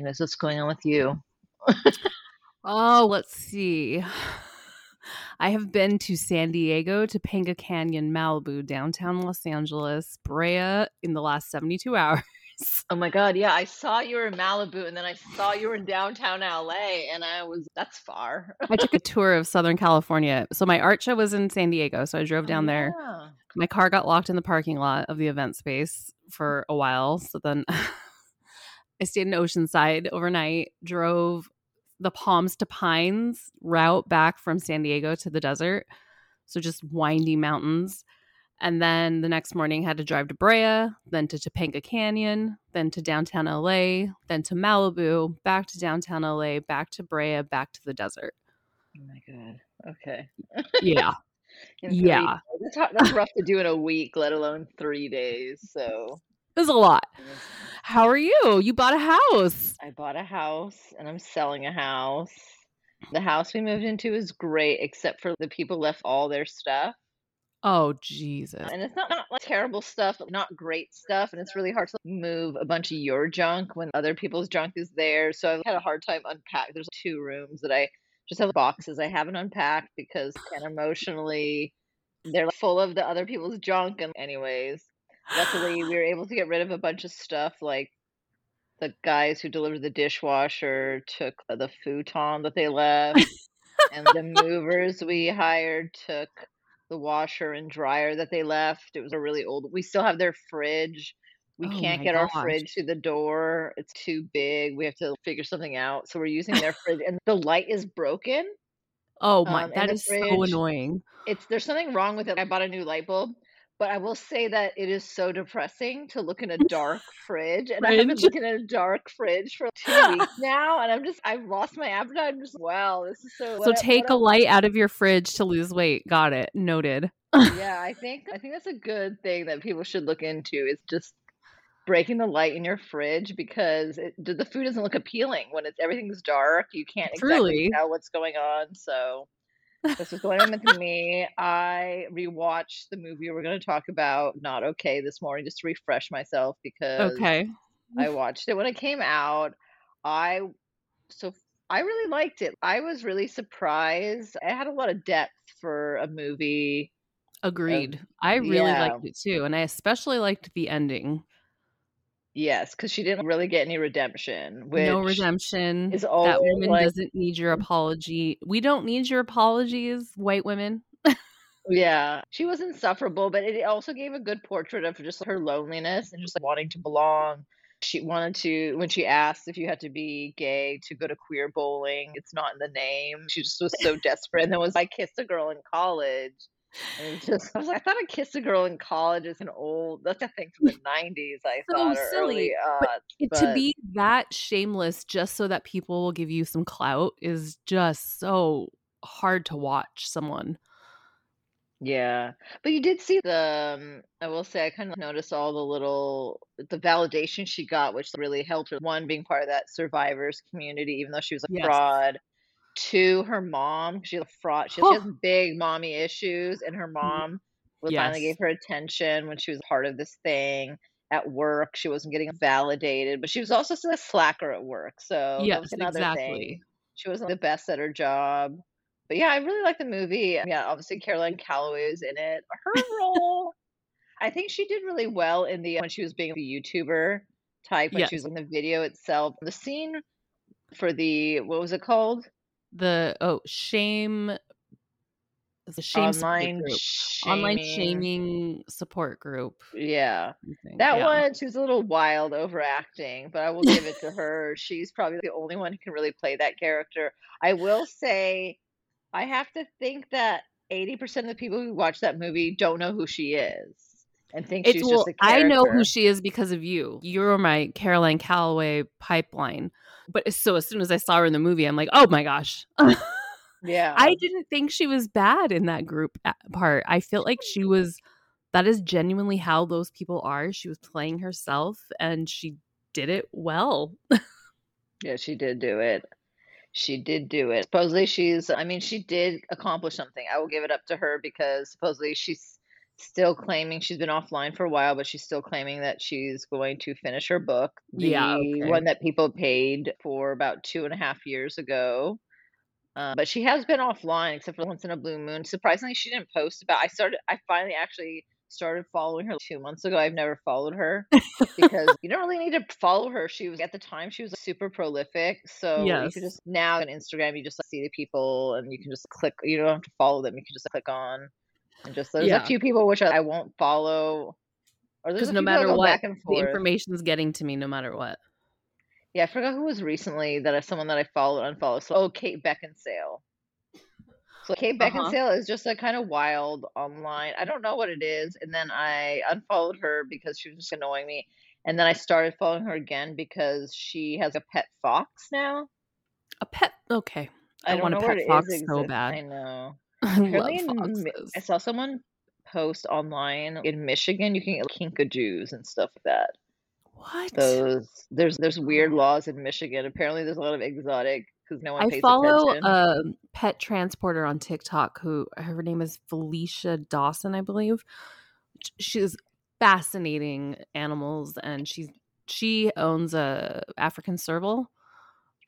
Anyways, what's going on with you? oh, let's see. I have been to San Diego, Topanga Canyon, Malibu, downtown Los Angeles, Brea in the last 72 hours. Oh my god, yeah, I saw you were in Malibu and then I saw you were in downtown LA and I was that's far. I took a tour of Southern California. So my art show was in San Diego, so I drove down oh, yeah. there. Ah. My car got locked in the parking lot of the event space for a while. So then I stayed in Oceanside overnight, drove the Palms to Pines route back from San Diego to the desert. So just windy mountains. And then the next morning had to drive to Brea, then to Topanga Canyon, then to downtown LA, then to Malibu, back to downtown LA, back to Brea, back to the desert. Oh my god. Okay. Yeah. yeah. That's, that's rough to do in a week, let alone 3 days. So it was a lot. How are you? You bought a house. I bought a house and I'm selling a house. The house we moved into is great, except for the people left all their stuff. Oh Jesus! And it's not, not like terrible stuff, not great stuff, and it's really hard to move a bunch of your junk when other people's junk is there. So I've had a hard time unpack. There's two rooms that I just have boxes I haven't unpacked because of emotionally they're full of the other people's junk. And anyways, luckily we were able to get rid of a bunch of stuff like the guys who delivered the dishwasher took the futon that they left and the movers we hired took the washer and dryer that they left. It was a really old. We still have their fridge. We oh can't get gosh. our fridge to the door. It's too big. We have to figure something out. So we're using their fridge, and the light is broken. Oh my, um, that is fridge. so annoying. It's there's something wrong with it. I bought a new light bulb, but I will say that it is so depressing to look in a dark fridge, and fridge. I haven't looked in a dark fridge for two weeks now, and I'm just I've lost my appetite. I'm just wow, this is so. So take a light out of your fridge to lose weight. Got it. Noted. yeah, I think I think that's a good thing that people should look into. Is just breaking the light in your fridge because it, the food doesn't look appealing when it's everything's dark. You can't exactly Truly. tell what's going on. So this is going on with me. I rewatched the movie we're going to talk about, Not Okay, this morning just to refresh myself because okay. I watched it when it came out. I so I really liked it. I was really surprised. It had a lot of depth for a movie. Uh, Agreed. I really yeah. liked it too, and I especially liked the ending. Yes, because she didn't really get any redemption. no redemption. Is that woman like, doesn't need your mm-hmm. apology. We don't need your apologies, white women. yeah, she was insufferable, but it also gave a good portrait of just her loneliness and just like, wanting to belong. She wanted to, when she asked if you had to be gay to go to queer bowling, it's not in the name. She just was so desperate. And then was, I kissed a girl in college and just, I was like, I thought I kissed a girl in college is an old. That's a thing from the '90s. I so thought silly. Odds, but, but, to be that shameless just so that people will give you some clout is just so hard to watch. Someone. Yeah, but you did see the. Um, I will say, I kind of noticed all the little the validation she got, which really helped her. One being part of that survivors community, even though she was a yes. fraud to her mom. She's a fraud. She, she has big mommy issues, and her mm-hmm. mom was yes. finally gave her attention when she was part of this thing at work. She wasn't getting validated, but she was also still a slacker at work. So yes, another exactly. thing. She wasn't the best at her job. But yeah, I really like the movie. Yeah, obviously Caroline Calloway is in it. Her role, I think she did really well in the when she was being a YouTuber type when yes. she was in the video itself. The scene for the what was it called? The oh shame the shame online shaming. online shaming support group. Yeah, that yeah. one she was a little wild overacting, but I will give it to her. She's probably the only one who can really play that character. I will say, I have to think that eighty percent of the people who watch that movie don't know who she is and think it's, she's well, just a character. I know who she is because of you. You're my Caroline Calloway pipeline. But so as soon as I saw her in the movie, I'm like, oh my gosh. yeah. I didn't think she was bad in that group uh, part. I feel like she was, that is genuinely how those people are. She was playing herself and she did it well. yeah, she did do it. She did do it. Supposedly she's, I mean, she did accomplish something. I will give it up to her because supposedly she's still claiming she's been offline for a while, but she's still claiming that she's going to finish her book. The yeah, okay. one that people paid for about two and a half years ago. Uh, but she has been offline except for once in a blue moon. Surprisingly, she didn't post about. I started. I finally actually started following her two months ago. I've never followed her because you don't really need to follow her. She was at the time she was super prolific, so yes. you can just now on Instagram you just like, see the people and you can just click. You don't have to follow them. You can just click on and just there's yeah. a few people which I won't follow. Or because no matter what, the information is getting to me no matter what. Yeah, I forgot who was recently that someone that I followed unfollowed. So, oh, Kate Beckinsale. So Kate uh-huh. Beckinsale uh-huh. is just a kind of wild online. I don't know what it is. And then I unfollowed her because she was just annoying me. And then I started following her again because she has a pet fox now. A pet? Okay. I, I want a pet fox so bad. I know. I love foxes. I saw someone post online in Michigan you can get kinkajous and stuff like that. What? Those there's there's weird laws in Michigan. Apparently, there's a lot of exotic because no one. I follow attention. a pet transporter on TikTok who her name is Felicia Dawson, I believe. She's fascinating animals, and she's she owns a African serval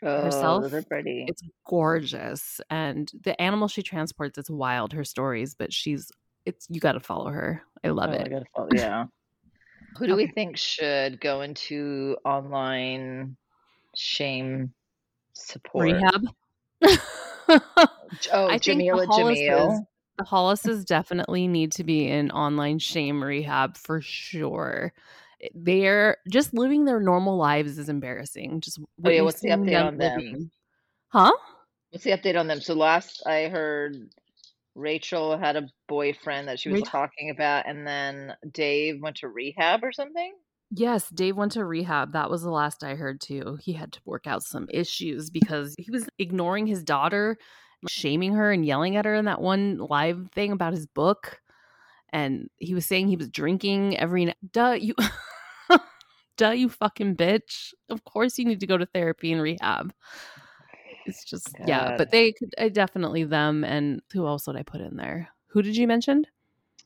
oh, herself. Those are pretty. It's gorgeous, and the animal she transports, it's wild. Her stories, but she's it's you got to follow her. I love oh, it. I follow, yeah. Who do okay. we think should go into online shame support. Rehab. oh, I Jamila Jamil. The Hollises definitely need to be in online shame rehab for sure. They're just living their normal lives is embarrassing. Just oh, yeah, what's the update on them? Huh? What's the update on them? So last I heard Rachel had a boyfriend that she was Rachel- talking about, and then Dave went to rehab or something. Yes, Dave went to rehab. That was the last I heard too. He had to work out some issues because he was ignoring his daughter, shaming her and yelling at her in that one live thing about his book. And he was saying he was drinking every night. Duh, you Duh, you fucking bitch. Of course you need to go to therapy and rehab. It's just God. yeah, but they could I definitely them and who else would I put in there? Who did you mention?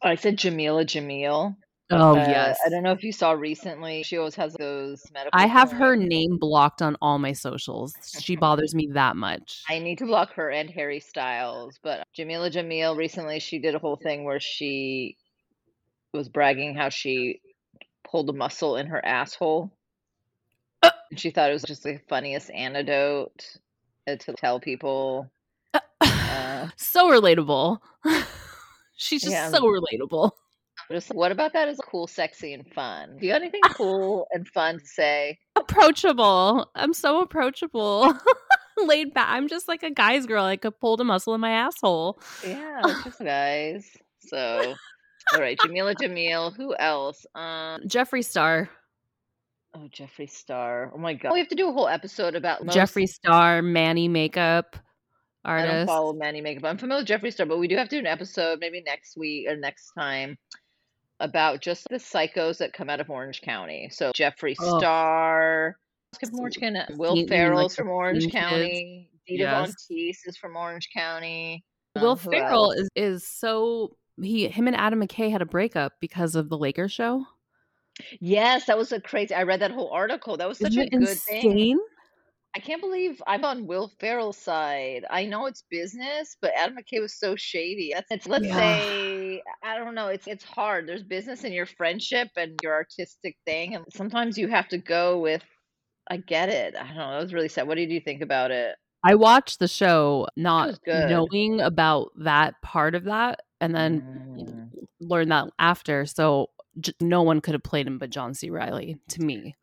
I said Jamila Jamil. Oh uh, yes. I don't know if you saw recently. She always has those medical. I have her name blocked on all my socials. She bothers me that much. I need to block her and Harry Styles, but Jamila Jamil recently she did a whole thing where she was bragging how she pulled a muscle in her asshole. Uh, and she thought it was just the funniest antidote uh, to tell people. Uh, so relatable. She's just yeah, so relatable. Just what about that is cool, sexy, and fun? Do you have anything cool and fun to say? Approachable. I'm so approachable. Laid back. I'm just like a guy's girl. I could pull the muscle in my asshole. Yeah, just guys. So, all right, Jamila Jamil. Who else? Um, Jeffree Star. Oh, Jeffree Star. Oh my god. We have to do a whole episode about most... Jeffree Star, Manny makeup artist. I don't follow Manny makeup. I'm familiar with Jeffree Star, but we do have to do an episode maybe next week or next time about just the psychos that come out of Orange County. So Jeffree oh. Star, from Orange County, Will Ferrell's like from Orange County, Dita yes. Von Teese is from Orange County. Will um, Ferrell is is so he him and Adam McKay had a breakup because of the Lakers show. Yes, that was a crazy. I read that whole article. That was such Isn't a good insane? thing. I can't believe I'm on Will Ferrell's side. I know it's business, but Adam McKay was so shady. It's, let's yeah. say I don't know. It's it's hard. There's business in your friendship and your artistic thing, and sometimes you have to go with. I get it. I don't know. That was really sad. What did you think about it? I watched the show not knowing about that part of that, and then mm. learned that after. So j- no one could have played him but John C. Reilly to me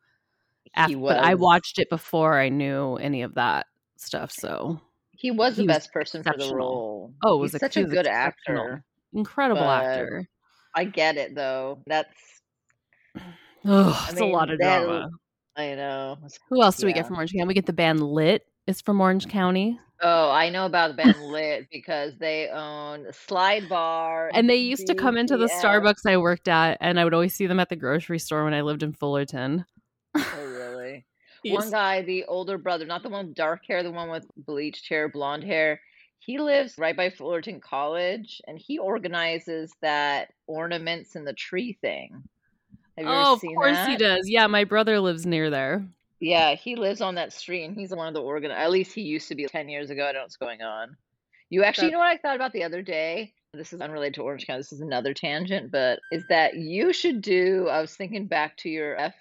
after, but I watched it before I knew any of that stuff. So he was the best person for the role. Oh, was He's a, such a good actor, incredible actor. I get it though. That's oh, it's mean, a lot of that, drama. I know. Who else do yeah. we get from Orange County? We get the band Lit. It's from Orange County. Oh, I know about the band Lit because they own Slide Bar. And they used to come into the Starbucks I worked at, and I would always see them at the grocery store when I lived in Fullerton. Oh, one guy, the older brother, not the one with dark hair, the one with bleached hair, blonde hair, He lives right by Fullerton College and he organizes that ornaments in the tree thing. Have you oh, of course that? he does. Yeah, my brother lives near there. Yeah, he lives on that street and he's one of the organ at least he used to be 10 years ago. I don't know what's going on. You actually you know what I thought about the other day? This is unrelated to Orange County. This is another tangent, but is that you should do I was thinking back to your F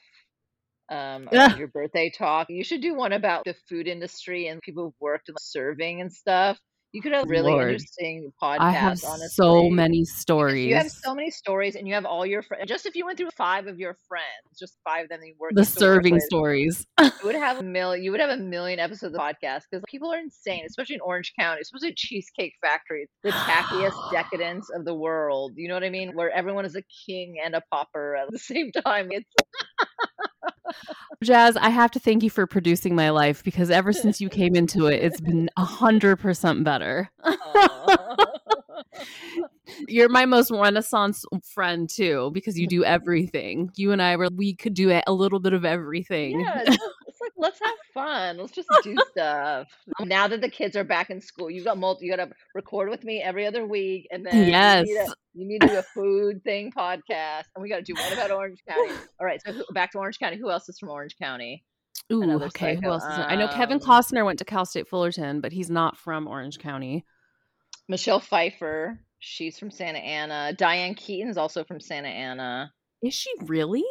um yeah. your birthday talk. You should do one about the food industry and people who've worked in serving and stuff. You could have really Lord. interesting podcast. I have honestly. so many stories. You have so many stories, and you have all your friends. Just if you went through five of your friends, just five of them you work the serving stories, you would have a million. You would have a million episodes of podcast because people are insane, especially in Orange County, especially Cheesecake Factory, the tackiest decadence of the world. You know what I mean? Where everyone is a king and a pauper at the same time. It's Jazz, I have to thank you for producing my life because ever since you came into it, it's been a hundred percent better. You're my most renaissance friend too because you do everything. You and I were we could do a little bit of everything. Yeah, like let's have fun. Let's just do stuff. Now that the kids are back in school, you got multi. You got to record with me every other week, and then yes, you need, to, you need to do a food thing podcast, and we got to do one about Orange County. All right, so back to Orange County. Who else is from Orange County? Ooh, Another okay. Psycho. Who else? Is um, I know Kevin um Costner went to Cal State Fullerton, but he's not from Orange County. Michelle Pfeiffer, she's from Santa Ana. Diane Keaton is also from Santa Ana. Is she really?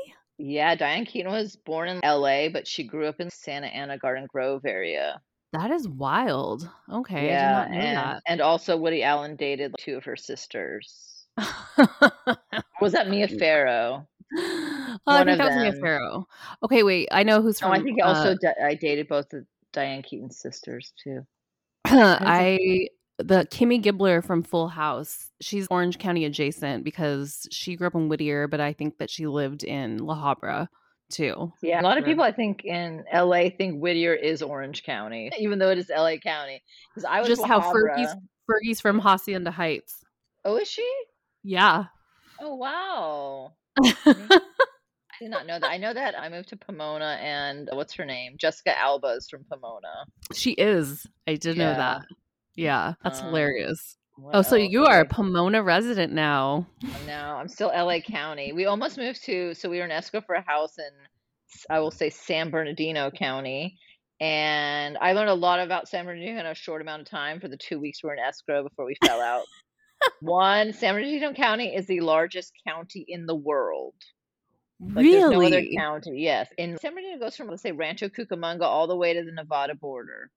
Yeah, Diane Keaton was born in LA, but she grew up in Santa Ana Garden Grove area. That is wild. Okay, yeah, and, and, also Woody Allen dated two of her sisters. was that Mia Farrow? Oh, I think that was Mia Farrow. Okay, wait. I know who's from. Oh, I think also uh, I dated both of Diane Keaton's sisters too. I the Kimmy Gibbler from Full House. She's Orange County adjacent because she grew up in Whittier, but I think that she lived in La Habra too. Yeah, a lot of people I think in LA think Whittier is Orange County, even though it is LA County. Because I was just how Fergie's Fergie's from Hacienda Heights. Oh, is she? Yeah. Oh wow. I did not know that. I know that I moved to Pomona, and uh, what's her name? Jessica Alba is from Pomona. She is. I did yeah. know that. Yeah, that's um, hilarious. Oh, so you are a Pomona resident now. No, I'm still LA County. We almost moved to, so we were in escrow for a house in, I will say, San Bernardino County. And I learned a lot about San Bernardino in a short amount of time for the two weeks we were in escrow before we fell out. One, San Bernardino County is the largest county in the world. Like, really? There's no other county. Yes. And San Bernardino goes from, let's say, Rancho Cucamonga all the way to the Nevada border.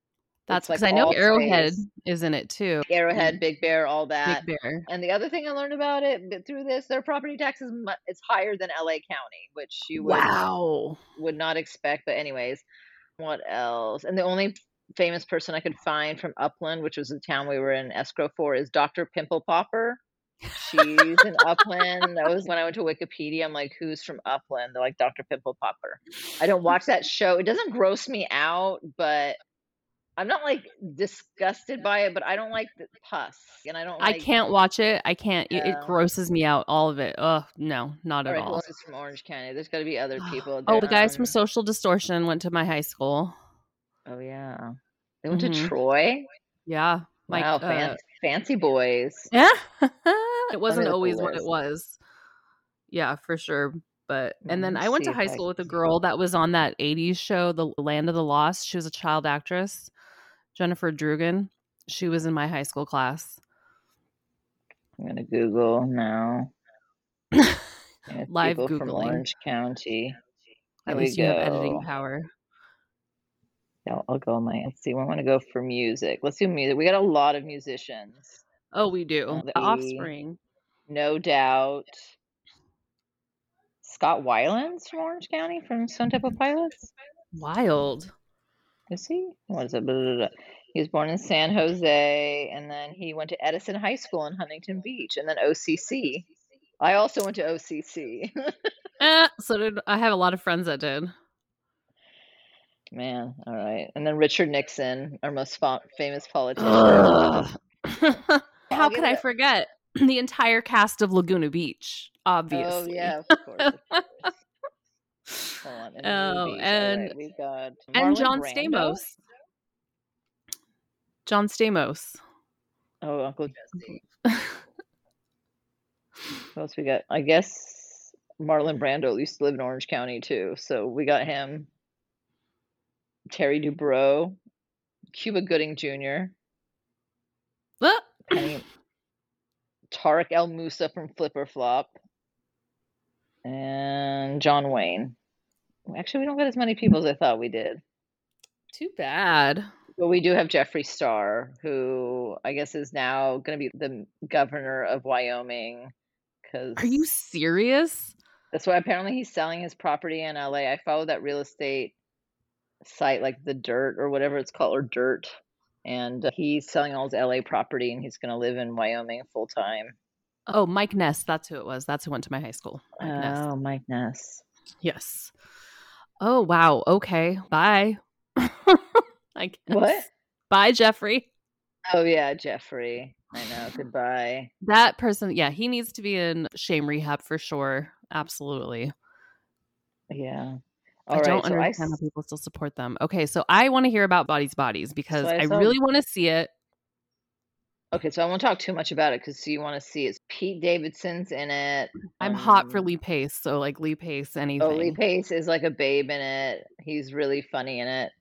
That's because like I know Arrowhead space. is in it too. Arrowhead, mm-hmm. Big Bear, all that. Big Bear. And the other thing I learned about it through this, their property tax is it's higher than LA County, which you would, wow would not expect. But anyways, what else? And the only famous person I could find from Upland, which was the town we were in escrow for, is Dr. Pimple Popper. She's in Upland. That was when I went to Wikipedia. I'm like, who's from Upland? They're like Dr. Pimple Popper. I don't watch that show. It doesn't gross me out, but I'm not like disgusted by it, but I don't like the pus, and I don't. Like, I can't watch it. I can't. It, it, grosses me out. All of it. Oh no, not all at right, all. Who from Orange County? There's got to be other people. oh, the guys from Social Distortion went to my high school. Oh yeah, they went mm-hmm. to Troy. Yeah. My, wow, uh, fancy boys. Yeah, it wasn't always what it was. Yeah, for sure. But and then I went to high school with a girl that was on that '80s show, The Land of the Lost. She was a child actress. Jennifer Drugan. She was in my high school class. I'm gonna Google now. Live Googling. From Orange County. At least you have editing power. Yeah, I'll go on my. Let's see. I want to go for music. Let's do music. We got a lot of musicians. Oh, we do. The Offspring. No doubt. Scott Weiland's from Orange County from Stone Temple Pilots. Wild. Is he? What is it? Blah, blah, blah. He was born in San Jose, and then he went to Edison High School in Huntington Beach, and then OCC. I also went to OCC. eh, so did I have a lot of friends that did. Man, all right. And then Richard Nixon, our most fa- famous politician. How could I forget the entire cast of Laguna Beach? Oh, obviously. Oh yeah, of course. Of course. Oh, and right, we got and John Brando? Stamos. John Stamos. Oh, Uncle Jesse. what else we got? I guess Marlon Brando used to live in Orange County too, so we got him. Terry Dubrow, Cuba Gooding Jr. Penny, Tarek El Moussa from Flip or Flop, and John Wayne. Actually, we don't get as many people as I thought we did. Too bad. But we do have Jeffree Star, who I guess is now going to be the governor of Wyoming. Cause Are you serious? That's why apparently he's selling his property in LA. I follow that real estate site, like the Dirt or whatever it's called, or Dirt. And uh, he's selling all his LA property and he's going to live in Wyoming full time. Oh, Mike Ness. That's who it was. That's who went to my high school. Mike oh, Ness. Mike Ness. Yes. Oh, wow. Okay. Bye. I guess. What? Bye, Jeffrey. Oh yeah, Jeffrey. I know. Goodbye. That person, yeah, he needs to be in shame rehab for sure. Absolutely. Yeah. All I right, don't so understand I... how people still support them. Okay, so I want to hear about Bodies Bodies because so I, I really want to see it. Okay, so I won't talk too much about it because you want to see it. Pete Davidson's in it. I'm um, hot for um Lee Pace, so like Lee Pace, anything. Oh, Lee Pace is like a babe in it. He's really funny in it.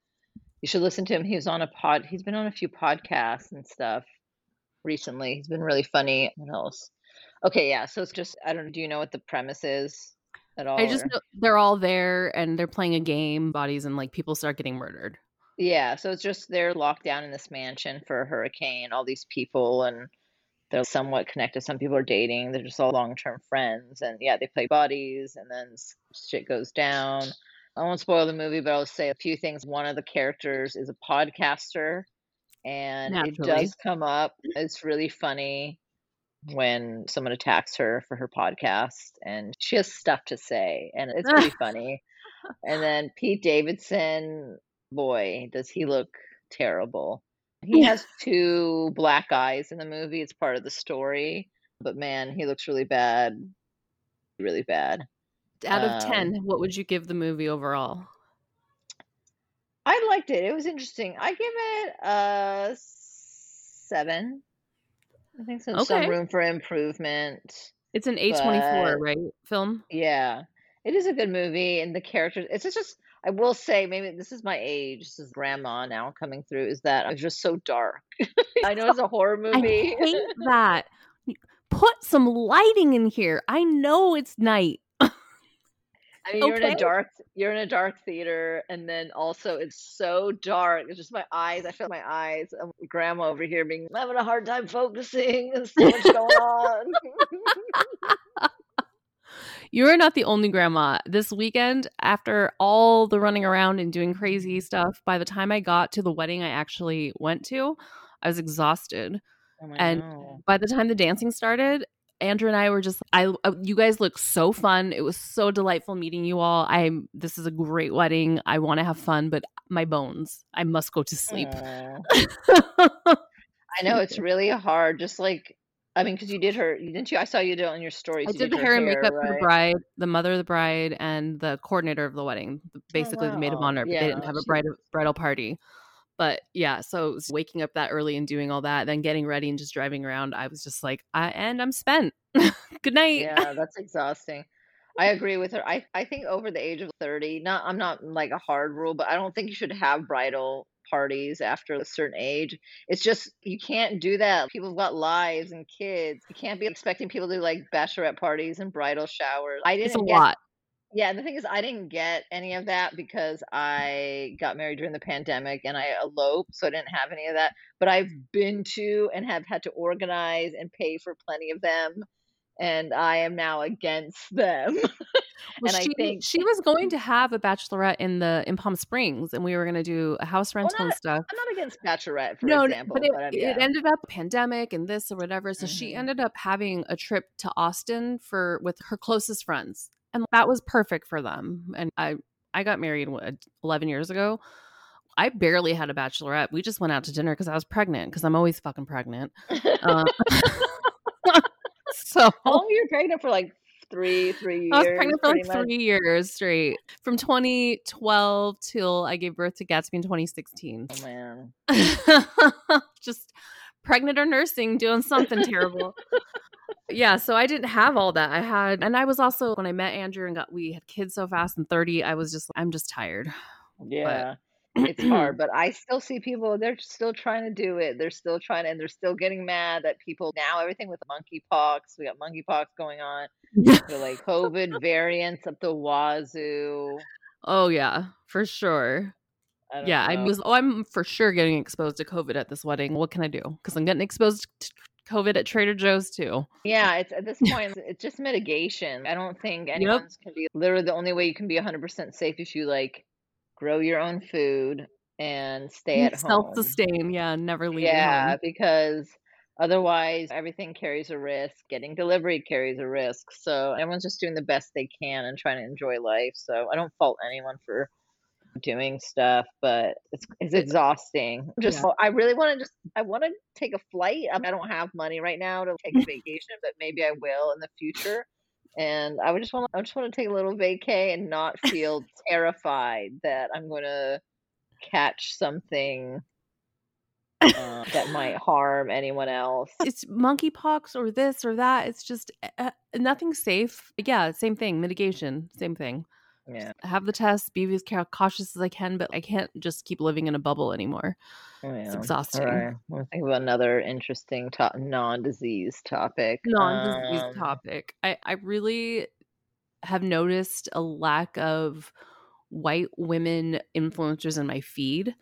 You should listen to him. He was on a pod. He's been on a few podcasts and stuff recently. He's been really funny. What else? Okay, yeah. So it's just I don't. Do you know what the premise is at all? I just know they're all there and they're playing a game, bodies, and like people start getting murdered. Yeah. So it's just they're locked down in this mansion for a hurricane. All these people and they're somewhat connected. Some people are dating. They're just all long term friends, and yeah, they play bodies, and then shit goes down. I won't spoil the movie, but I'll say a few things. One of the characters is a podcaster, and Naturally. it does come up. It's really funny when someone attacks her for her podcast, and she has stuff to say, and it's pretty funny. And then Pete Davidson, boy, does he look terrible. He has two black eyes in the movie. It's part of the story, but man, he looks really bad. Really bad out of um, 10, what would you give the movie overall? I liked it. It was interesting. I give it a seven. I think there's okay. some room for improvement. It's an A24, right? Film? Yeah. It is a good movie and the characters it's just I will say maybe this is my age, this is grandma now coming through, is that it's just so dark. I know it's a horror movie. I hate that. Put some lighting in here. I know it's night. I mean, you're in a dark, you're in a dark theater, and then also it's so dark. It's just my eyes. I feel my eyes. Grandma over here being I'm having a hard time focusing. There's so much going on. You're not the only grandma. This weekend, after all the running around and doing crazy stuff, by the time I got to the wedding I actually went to, I was exhausted. Oh and God. by the time the dancing started, Andrew and I were just I uh, you guys look so fun. It was so delightful meeting you all. I'm this is a great wedding. I want to have fun, but my bones. I must go to sleep. I know it's really hard just like I mean, because you did her, didn't you? I saw you do it on your stories. I did, did, the hair and makeup right? for the bride, the mother of the bride, and the coordinator of the wedding. Oh, basically, oh, wow. the maid of honor. Yeah, they didn't have a bridal bridal party. But yeah, so waking up that early and doing all that, then getting ready and just driving around, I was just like, I, and I'm spent. Good night. Yeah, that's exhausting. I agree with her. I, I think over the age of 30, not I'm not like a hard rule, but I don't think you should have bridal parties after a certain age. It's just you can't do that. People have got lives and kids. You can't be expecting people to do like bachelorette parties and bridal showers. I didn't it's a get, lot. Yeah, the thing is, I didn't get any of that because I got married during the pandemic and I eloped, so I didn't have any of that. But I've been to and have had to organize and pay for plenty of them, and I am now against them. Well, and she, I think she was going to have a bachelorette in the in Palm Springs, and we were going to do a house rental well, not, and stuff. I'm not against bachelorette, for no, example, but, it, but yeah. it, ended up pandemic and this or whatever. So mm-hmm. she ended up having a trip to Austin for with her closest friends and that was perfect for them. And I I got married 11 years ago. I barely had a bachelorette. We just went out to dinner because I was pregnant because I'm always fucking pregnant. Uh, so how long were you pregnant for? Like three, three years. I was pregnant for like much? three years straight, from 2012 till I gave birth to Gatsby in 2016. Oh man, just pregnant or nursing, doing something terrible. Yeah, so I didn't have all that. I had, and I was also when I met Andrew and got we had kids so fast and thirty. I was just, I'm just tired. Yeah. But, it's hard, but I still see people, they're still trying to do it. They're still trying, to, and they're still getting mad that people now, everything with monkeypox, we got monkeypox going on. They're like COVID variants up the wazoo. Oh, yeah, for sure. I yeah, know. I was, oh, I'm for sure getting exposed to COVID at this wedding. What can I do? Because I'm getting exposed to COVID at Trader Joe's too. Yeah, it's at this point, it's just mitigation. I don't think anyone's yep. can be literally the only way you can be 100% safe if you like grow your own food and stay at home. Self-sustain, yeah, never leave. Yeah, because otherwise everything carries a risk. Getting delivery carries a risk. So everyone's just doing the best they can and trying to enjoy life. So I don't fault anyone for doing stuff, but it's it's exhausting. Just yeah. I really want to just I want to take a flight. I don't have money right now to take a vacation, but maybe I will in the future and I would just want I just want to take a little vacay and not feel terrified that I'm going to catch something uh, that might harm anyone else. It's monkeypox or this or that. It's just uh, nothing safe. Yeah, same thing. Mitigation, same thing. Yeah. Have the test, be as cautious as I can, but I can't just keep living in a bubble anymore. Oh, yeah. It's exhausting. All right. I think about another interesting to- non-disease topic. Non-disease um, topic. I, I really have noticed a lack of white women influencers in my feed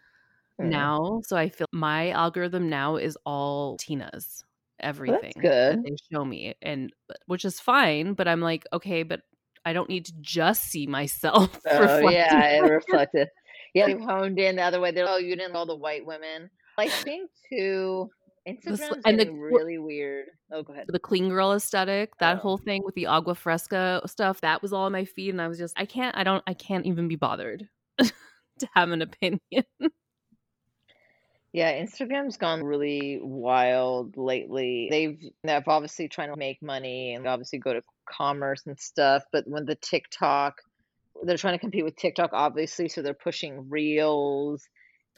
mm. now. So I feel my algorithm now is all Tina's everything well, good. they show me and which is fine but i'm like okay but I don't need to just see myself. Oh yeah, it reflected. Yeah, they honed in the other way. They're oh, you didn't all the white women. I think too. Instagram's and the, really weird. Oh, go ahead. The clean girl aesthetic, that oh. whole thing with the agua fresca stuff, that was all on my feed, and I was just, I can't, I don't, I can't even be bothered to have an opinion. Yeah, Instagram's gone really wild lately. They've they've obviously trying to make money and obviously go to commerce and stuff, but when the TikTok they're trying to compete with TikTok obviously, so they're pushing reels.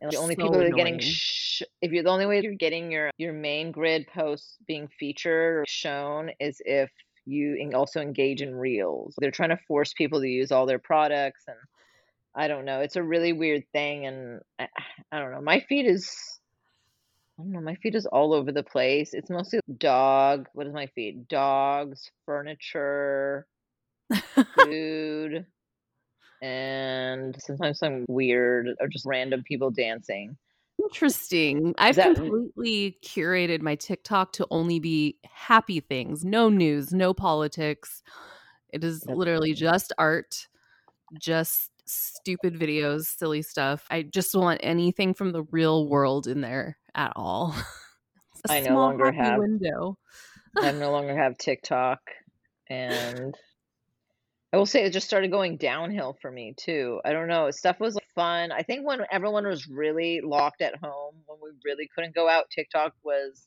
And the only so people that are getting sh- if you're the only way you're getting your your main grid posts being featured or shown is if you also engage in reels. They're trying to force people to use all their products and I don't know. It's a really weird thing, and I, I don't know. My feed is, I don't know. My feed is all over the place. It's mostly dog. What is my feed? Dogs, furniture, food, and sometimes some weird or just random people dancing. Interesting. I've that, completely curated my TikTok to only be happy things, no news, no politics. It is literally just art, just stupid videos, silly stuff. I just want anything from the real world in there at all. I no longer have window. I no longer have TikTok, and I will say it just started going downhill for me too. I don't know. Stuff was fun. I think when everyone was really locked at home, when we really couldn't go out, TikTok was.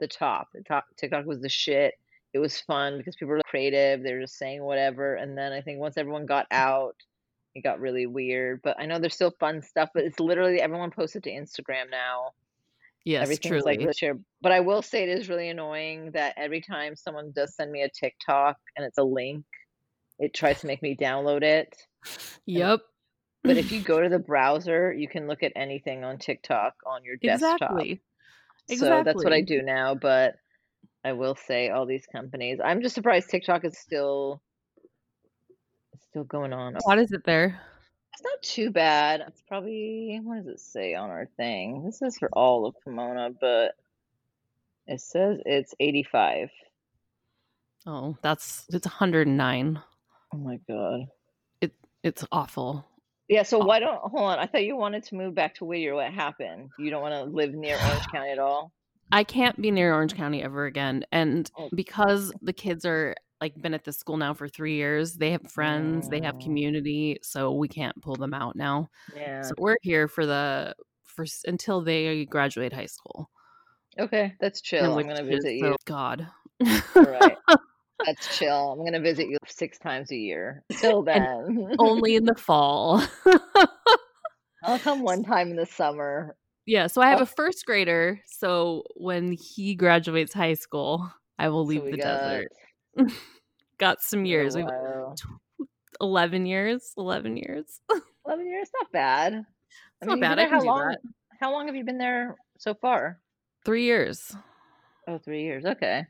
The top TikTok was the shit. It was fun because people were creative. They were just saying whatever. And then I think once everyone got out, it got really weird. But I know there's still fun stuff, but it's literally everyone posted to Instagram now. Yes, Everything's truly. like share. But I will say it is really annoying that every time someone does send me a TikTok and it's a link, it tries to make me download it. Yep. but if you go to the browser, you can look at anything on TikTok on your desktop. Exactly. Exactly. So that's what I do now. But I will say all these companies. I'm just surprised TikTok is still still going on. What is it there? It's not too bad. It's probably what does it say on our thing? This is for all of Pomona, but it says it's 85. Oh, that's it's 109. Oh my god. It it's awful. Yeah, so why don't hold on? I thought you wanted to move back to Whittier. What happened? You don't want to live near Orange County at all? I can't be near Orange County ever again. And oh. because the kids are like been at this school now for three years. They have friends, they have community, so we can't pull them out now. Yeah. So we're here for the for until they graduate high school. Okay, that's chill. I'm gonna visit you. God. right. That's chill. I'm gonna visit you six times a year. Till then. only in the fall. I'll come one time in the summer Yeah, so I have oh. a first grader. So when he graduates high school, I will leave so the got... desert. got some years. Oh, wow. 11 years. 11 years. 11 years, not bad. It's I mean, not bad. How long, that. How long have you been there so far? Three years. Oh, three years. Okay.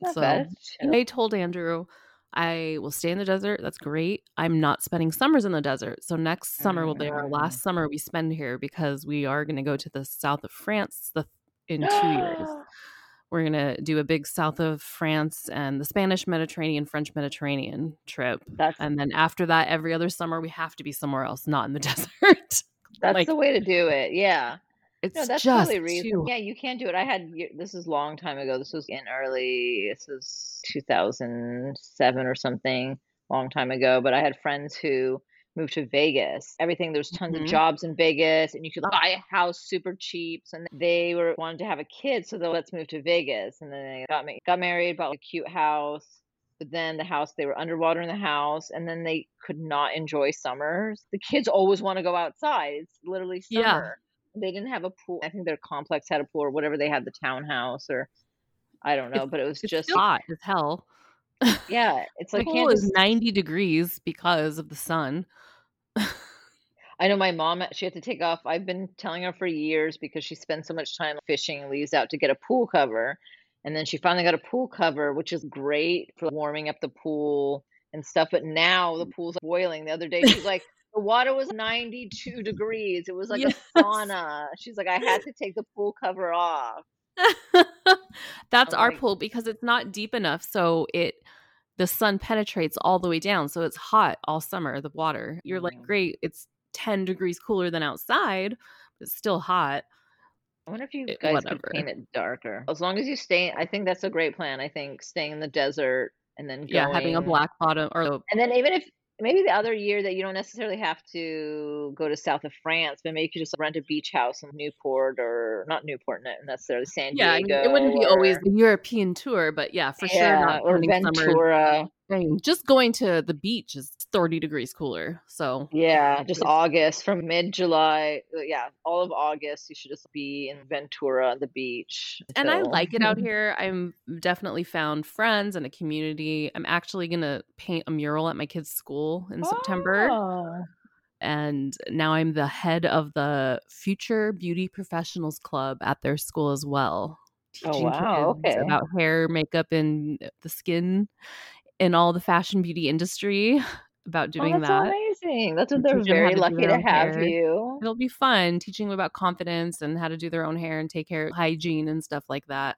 not so, bad. I told Andrew I will stay in the desert. That's great. I'm not spending summers in the desert. So next summer will be our mm. last summer we spend here because we are going to go to the south of France the, in two years. We're going to do a big south of France and the Spanish Mediterranean, French Mediterranean trip. That's, and then after that, every other summer, we have to be somewhere else, not in the desert. That's like, the way to do it. Yeah. It's no, that's just totally reason. Yeah, you can't do it. I had this is long time ago. This was in early. This was 2007 or something, long time ago. But I had friends who moved to Vegas. Everything there was tons mm-hmm. of jobs in Vegas, and you could buy a house super cheap. And they were wanted to have a kid, so they let's move to Vegas. And then they got me got married, bought a cute house. But then the house, they were underwater in the house, and then they could not enjoy summers. The kids always want to go outside. It's literally summer. Yeah they didn't have a pool. I think their complex had a pool or whatever they had the townhouse or I don't know, it's, but it was just hot as hell. Yeah, it's like pool is just... ninety degrees because of the sun. I know my mom she had to take off. I've been telling her for years because she spends so much time fishing leaves out to get a pool cover. And then she finally got a pool cover, which is great for warming up the pool and stuff. But now the mm. pool's boiling. The other day she's like, the water was 92 degrees. It was like yes. a sauna. She's like, I had to take the pool cover off. That's I'm our like, pool because it's not deep enough. So it, the sun penetrates all the way down. So it's hot all summer, the water. You're like, mm. great. It's 10 degrees cooler than outside, but it's still hot. I wonder if you guys Whatever. could paint it darker. As long as you stay, I think that's a great plan. I think staying in the desert and then going, yeah, having a black bottom or and then even if maybe the other year that you don't necessarily have to go to south of France, but maybe you could just rent a beach house in Newport or not Newport necessarily San yeah, Diego. Yeah, it wouldn't be always the European tour, but yeah, for yeah, sure. or Ventura. Summer. Just going to the beach is 30 degrees cooler. So yeah, just August from mid July. Uh, yeah, all of August, you should just be in Ventura on the beach. And I like it out here. I'm definitely found friends and a community. I'm actually going to paint a mural at my kids' school in oh. September. And now I'm the head of the Future Beauty Professionals Club at their school as well. Oh, teaching oh, wow. kids okay. about hair, makeup, and the skin in all the fashion beauty industry about oh, doing oh, that's that. amazing. That's what they're very lucky to, to have hair. you. It'll be fun teaching them about confidence and how to do their own hair and take care of hygiene and stuff like that.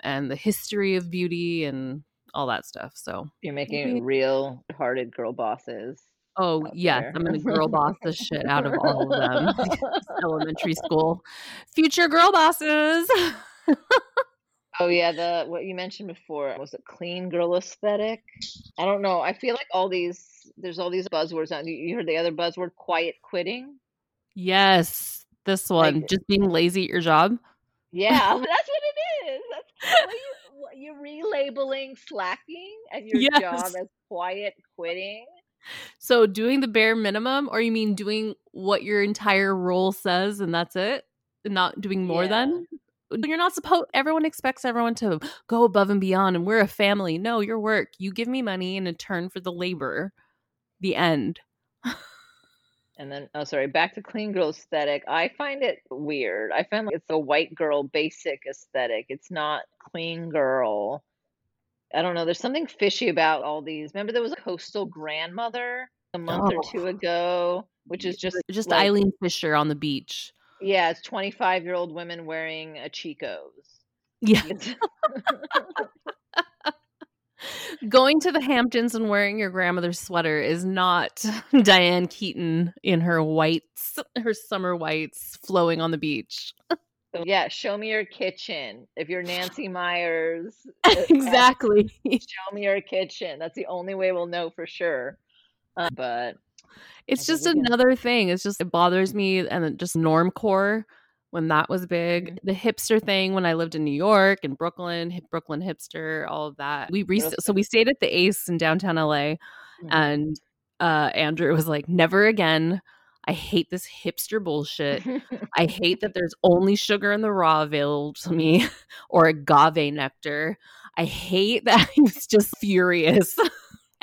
And the history of beauty and all that stuff. So you're making maybe. real hearted girl bosses. Oh yes, there. I'm gonna girl boss the shit out of all of them. Elementary school, future girl bosses. Oh yeah, the what you mentioned before was it clean girl aesthetic? I don't know. I feel like all these there's all these buzzwords on. You heard the other buzzword, quiet quitting. Yes, this one, like, just being lazy at your job. Yeah, that's what it is. That's you, you're relabeling slacking at your yes. job as quiet quitting. So doing the bare minimum, or you mean doing what your entire role says and that's it? Not doing more yeah. than? You're not supposed everyone expects everyone to go above and beyond and we're a family. No your work. You give me money in return for the labor. The end. And then oh sorry back to clean girl aesthetic. I find it weird. I find like it's a white girl basic aesthetic. It's not clean girl. I don't know. There's something fishy about all these. Remember there was a coastal grandmother a month oh. or two ago which is just just like, eileen fisher on the beach yeah, it's 25 year old women wearing a Chico's. Yeah. Going to the Hamptons and wearing your grandmother's sweater is not Diane Keaton in her whites, her summer whites flowing on the beach. So yeah, show me your kitchen. If you're Nancy Meyers, uh, uh, exactly. Show me your kitchen. That's the only way we'll know for sure. Uh, but it's just another thing. It's just it bothers me and just normcore when that was big. Mm-hmm. The hipster thing when I lived in New York and Brooklyn, hip Brooklyn hipster, all of that. We re- so we stayed at the Ace in downtown LA mm-hmm. and uh Andrew was like never again. I hate this hipster bullshit. I hate that there's only sugar in the raw available to me or agave nectar. I hate that I was just furious.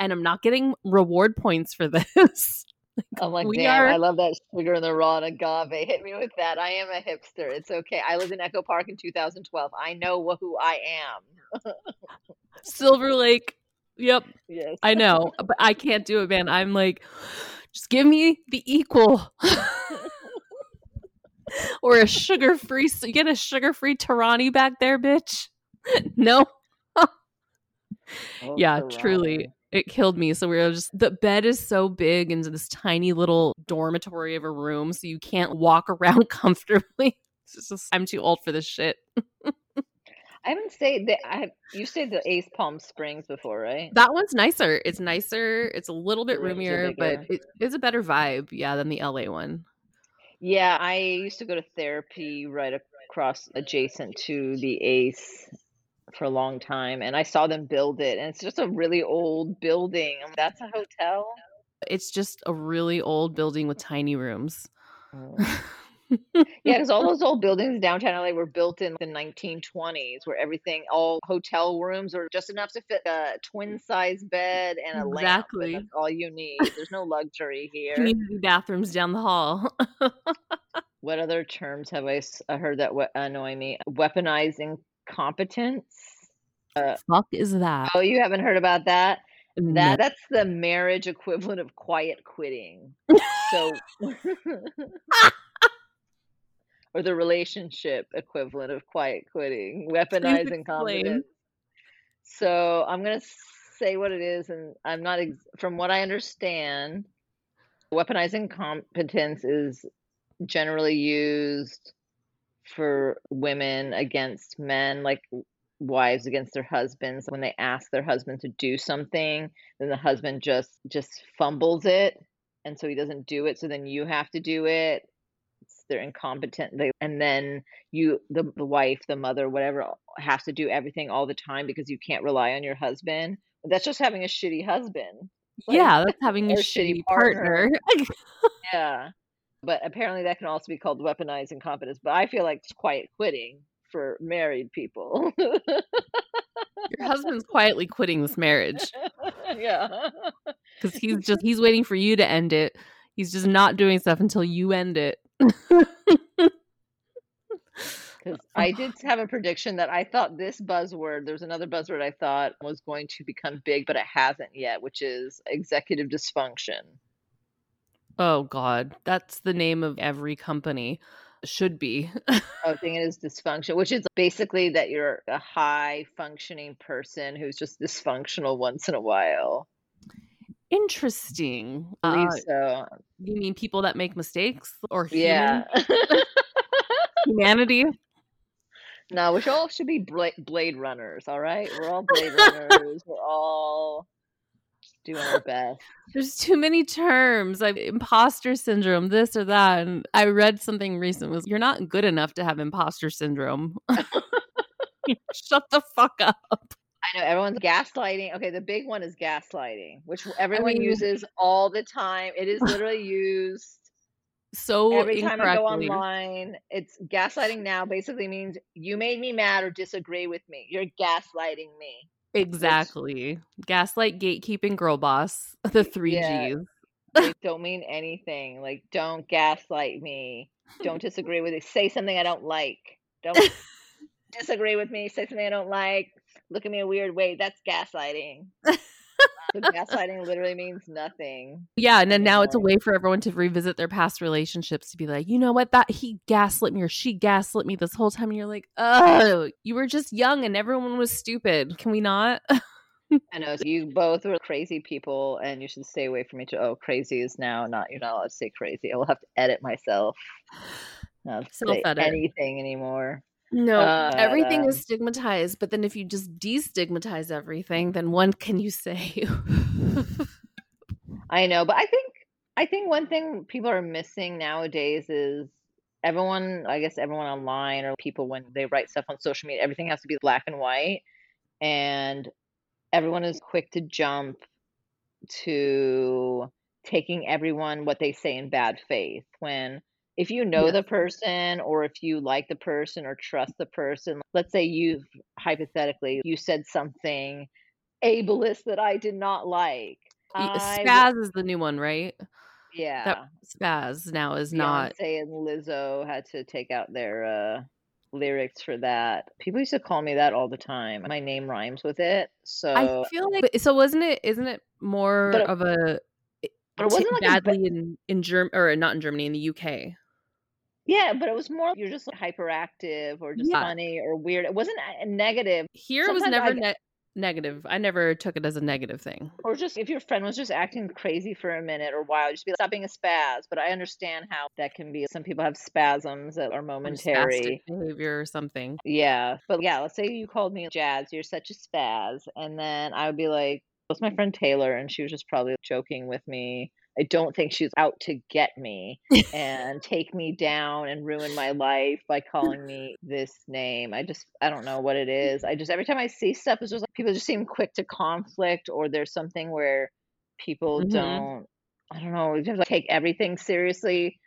And I'm not getting reward points for this. I'm like, we damn, are... I love that sugar in the raw and agave. Hit me with that. I am a hipster. It's okay. I lived in Echo Park in 2012. I know who I am. Silver Lake. Yep. Yes. I know, but I can't do it, man. I'm like, just give me the equal. or a sugar free. So you get a sugar free Torani back there, bitch. no. oh, yeah, truly it killed me. So we were just the bed is so big into this tiny little dormitory of a room, so you can't walk around comfortably. It's just I'm too old for this shit. I haven't stayed. The, I have, you stayed the Ace Palm Springs before, right? That one's nicer. It's nicer. It's a little bit roomier, but it's a better vibe, yeah, than the LA one. Yeah, I used to go to therapy right across adjacent to the Ace for a long time, and I saw them build it, and it's just a really old building. That's a hotel. It's just a really old building with tiny rooms. Oh. yeah, because all those old buildings downtown LA were built in the 1920s, where everything, all hotel rooms are just enough to fit a twin size bed and a exactly. lamp. That's all you need. There's no luxury here. Community bathrooms down the hall. what other terms have I uh, heard that annoy me? Weaponizing competence. Uh, fuck is that? Oh, you haven't heard about that? No. That that's the marriage equivalent of quiet quitting. so or the relationship equivalent of quiet quitting, weaponizing competence. So I'm going to say what it is, and I'm not, ex- from what I understand, weaponizing competence is generally used for women against men, like wives against their husbands. When they ask their husband to do something then the husband just just fumbles it and so he doesn't do it so then you have to do it. They're incompetent they, and then you the, the wife the mother whatever has to do everything all the time because you can't rely on your husband. That's just having a shitty husband. Like, yeah that's having a shitty partner, partner. yeah but apparently that can also be called weaponized incompetence but i feel like it's quiet quitting for married people. Your husband's quietly quitting this marriage. Yeah. Because he's just he's waiting for you to end it. He's just not doing stuff until you end it. Because I did have a prediction that I thought this buzzword, there's another buzzword I thought was going to become big, but it hasn't yet, which is executive dysfunction. Oh, God. That's the name of every company. Should be. oh, thing is dysfunction, which is basically that you're a high functioning person who's just dysfunctional once in a while. Interesting. I believe uh, so. You mean people that make mistakes or human? yeah, humanity? No, we all should be Blade Runners. All right, we're all Blade Runners. we're all doing our best. There's too many terms, like imposter syndrome, this or that. And I read something recent was you're not good enough to have imposter syndrome. Shut the fuck up. I know everyone's gaslighting. Okay, the big one is gaslighting, which everyone I mean, uses all the time. It is literally used so every time I go online. It's gaslighting now basically means you made me mad or disagree with me. You're gaslighting me. Exactly. Which, Gaslight, gatekeeping, girl boss. The three yeah, G's. don't mean anything. Like, don't gaslight me. Don't disagree with me. Say something I don't like. Don't disagree with me. Say something I don't like look at me a weird way. That's gaslighting. So gaslighting literally means nothing. Yeah, and then now it's a way for everyone to revisit their past relationships to be like, you know what, that he gaslit me or she gaslit me this whole time, and you're like, oh, you were just young and everyone was stupid. Can we not? I know so you both were crazy people, and you should stay away from each other. Oh, crazy is now not. You're not allowed to say crazy. I will have to edit myself. Not say anything anymore. No, uh, everything is stigmatized, but then if you just destigmatize everything, then what can you say? I know, but I think I think one thing people are missing nowadays is everyone, I guess everyone online or people when they write stuff on social media, everything has to be black and white and everyone is quick to jump to taking everyone what they say in bad faith when if you know the person or if you like the person or trust the person let's say you've hypothetically you said something ableist that i did not like I spaz is the new one right yeah that spaz now is Beyonce not and lizzo had to take out their uh lyrics for that. People used to call me that all the time. My name rhymes with it. So I feel like so wasn't it isn't it more it, of a but it wasn't like badly a, in in Germany or not in Germany in the UK. Yeah, but it was more you're just hyperactive or just yeah. funny or weird. It wasn't a negative. Here Sometimes was never ne- negative. I never took it as a negative thing. Or just if your friend was just acting crazy for a minute or while, just be like, stop being a spaz. But I understand how that can be. Some people have spasms that are momentary behavior or something. Yeah, but yeah, let's say you called me Jazz, you're such a spaz, and then I would be like, was my friend Taylor, and she was just probably joking with me. I don't think she's out to get me and take me down and ruin my life by calling me this name. I just, I don't know what it is. I just, every time I see stuff, it's just like people just seem quick to conflict or there's something where people mm-hmm. don't, I don't know, have to take everything seriously.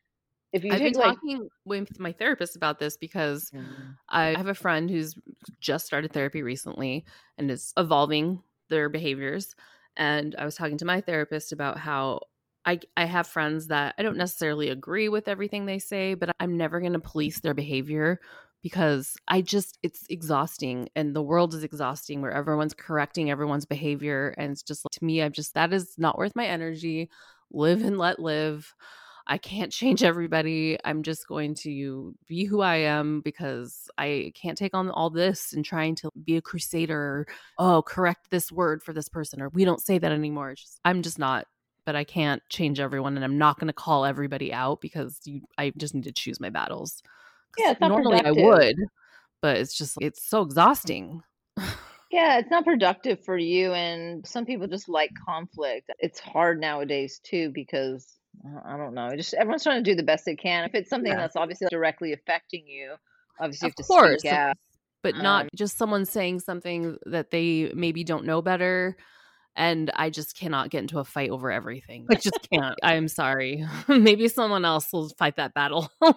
If you I've been like, talking with my therapist about this because mm-hmm. I have a friend who's just started therapy recently and is evolving their behaviors. And I was talking to my therapist about how I, I have friends that I don't necessarily agree with everything they say, but I'm never going to police their behavior because I just, it's exhausting and the world is exhausting where everyone's correcting everyone's behavior. And it's just to me, I'm just, that is not worth my energy. Live and let live. I can't change everybody. I'm just going to be who I am because I can't take on all this and trying to be a crusader. oh, correct this word for this person, or we don't say that anymore. Just, I'm just not but I can't change everyone and I'm not going to call everybody out because you, I just need to choose my battles. Yeah, normally productive. I would, but it's just it's so exhausting. yeah, it's not productive for you and some people just like conflict. It's hard nowadays too because I don't know, just everyone's trying to do the best they can. If it's something yeah. that's obviously directly affecting you, obviously you have to course. speak out. But um, not just someone saying something that they maybe don't know better and I just cannot get into a fight over everything. I just can't. I'm sorry. Maybe someone else will fight that battle.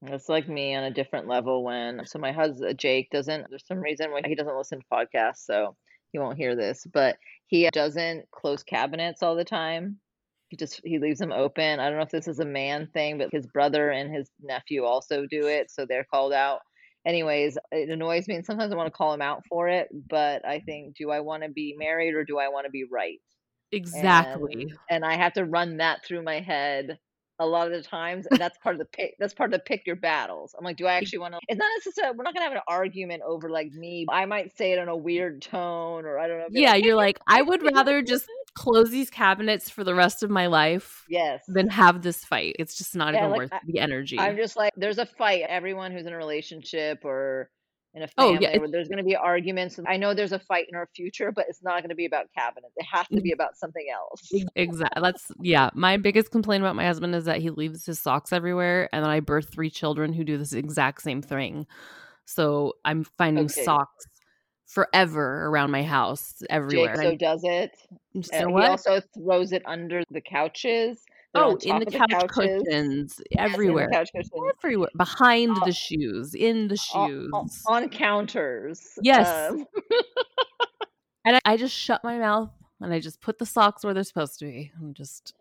It's like me on a different level when so my husband uh, Jake doesn't there's some reason why he doesn't listen to podcasts, so he won't hear this, but he doesn't close cabinets all the time. He just he leaves them open. I don't know if this is a man thing, but his brother and his nephew also do it, so they're called out anyways, it annoys me, and sometimes I want to call him out for it. But I think, do I want to be married or do I want to be right? Exactly. And, and I have to run that through my head a lot of the times and that's part of the pick that's part of the pick your battles i'm like do i actually want to it's not necessarily we're not gonna have an argument over like me i might say it in a weird tone or i don't know yeah like, you're like i would rather just close these cabinets for the rest of my life yes then have this fight it's just not yeah, even like, worth I, the energy i'm just like there's a fight everyone who's in a relationship or in a family oh, yeah. where there's going to be arguments. I know there's a fight in our future, but it's not going to be about cabinets. It has to be about something else. Exactly. That's yeah. My biggest complaint about my husband is that he leaves his socks everywhere, and then I birth three children who do this exact same thing. So I'm finding okay. socks forever around my house everywhere. Jake so does it. Uh, he also throws it under the couches. They're oh, in the, the couch couches. cushions, everywhere, yes, couch cushions. everywhere, behind the shoes, in the shoes, on, on counters. Yes, um. and I, I, just shut my mouth and I just put the socks where they're supposed to be. I'm just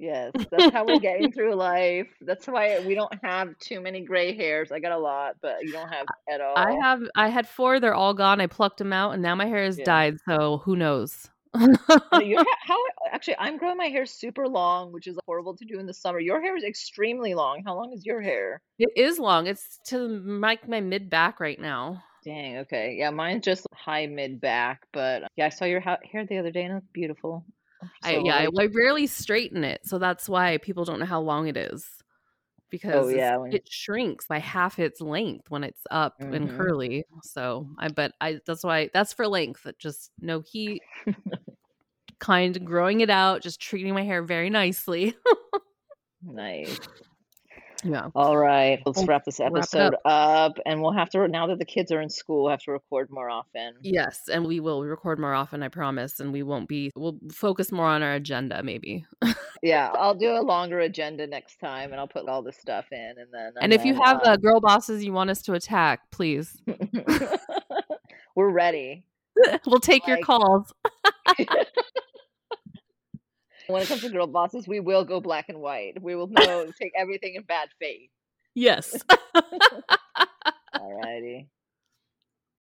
yes, that's how we're getting through life. That's why we don't have too many gray hairs. I got a lot, but you don't have at all. I have. I had four. They're all gone. I plucked them out, and now my hair has yeah. died. So who knows? your how actually I'm growing my hair super long, which is horrible to do in the summer. Your hair is extremely long. How long is your hair? It is long. It's to like my mid back right now. Dang. Okay. Yeah, mine's just high mid back, but yeah, I saw your ha- hair the other day and it's beautiful. I, yeah, I, I rarely straighten it, so that's why people don't know how long it is oh, because oh, yeah. it shrinks by half its length when it's up mm-hmm. and curly. So I but I that's why that's for length. Just no heat, kind of growing it out, just treating my hair very nicely. nice. Yeah. All right. Let's wrap this episode wrap up. up. And we'll have to, now that the kids are in school, we'll have to record more often. Yes. And we will record more often, I promise. And we won't be, we'll focus more on our agenda, maybe. yeah. I'll do a longer agenda next time and I'll put all this stuff in. And then, and, if then, you have uh, girl bosses you want us to attack, please. We're ready. we'll take like, your calls. When it comes to girl bosses, we will go black and white. We will know, take everything in bad faith. Yes. Alrighty.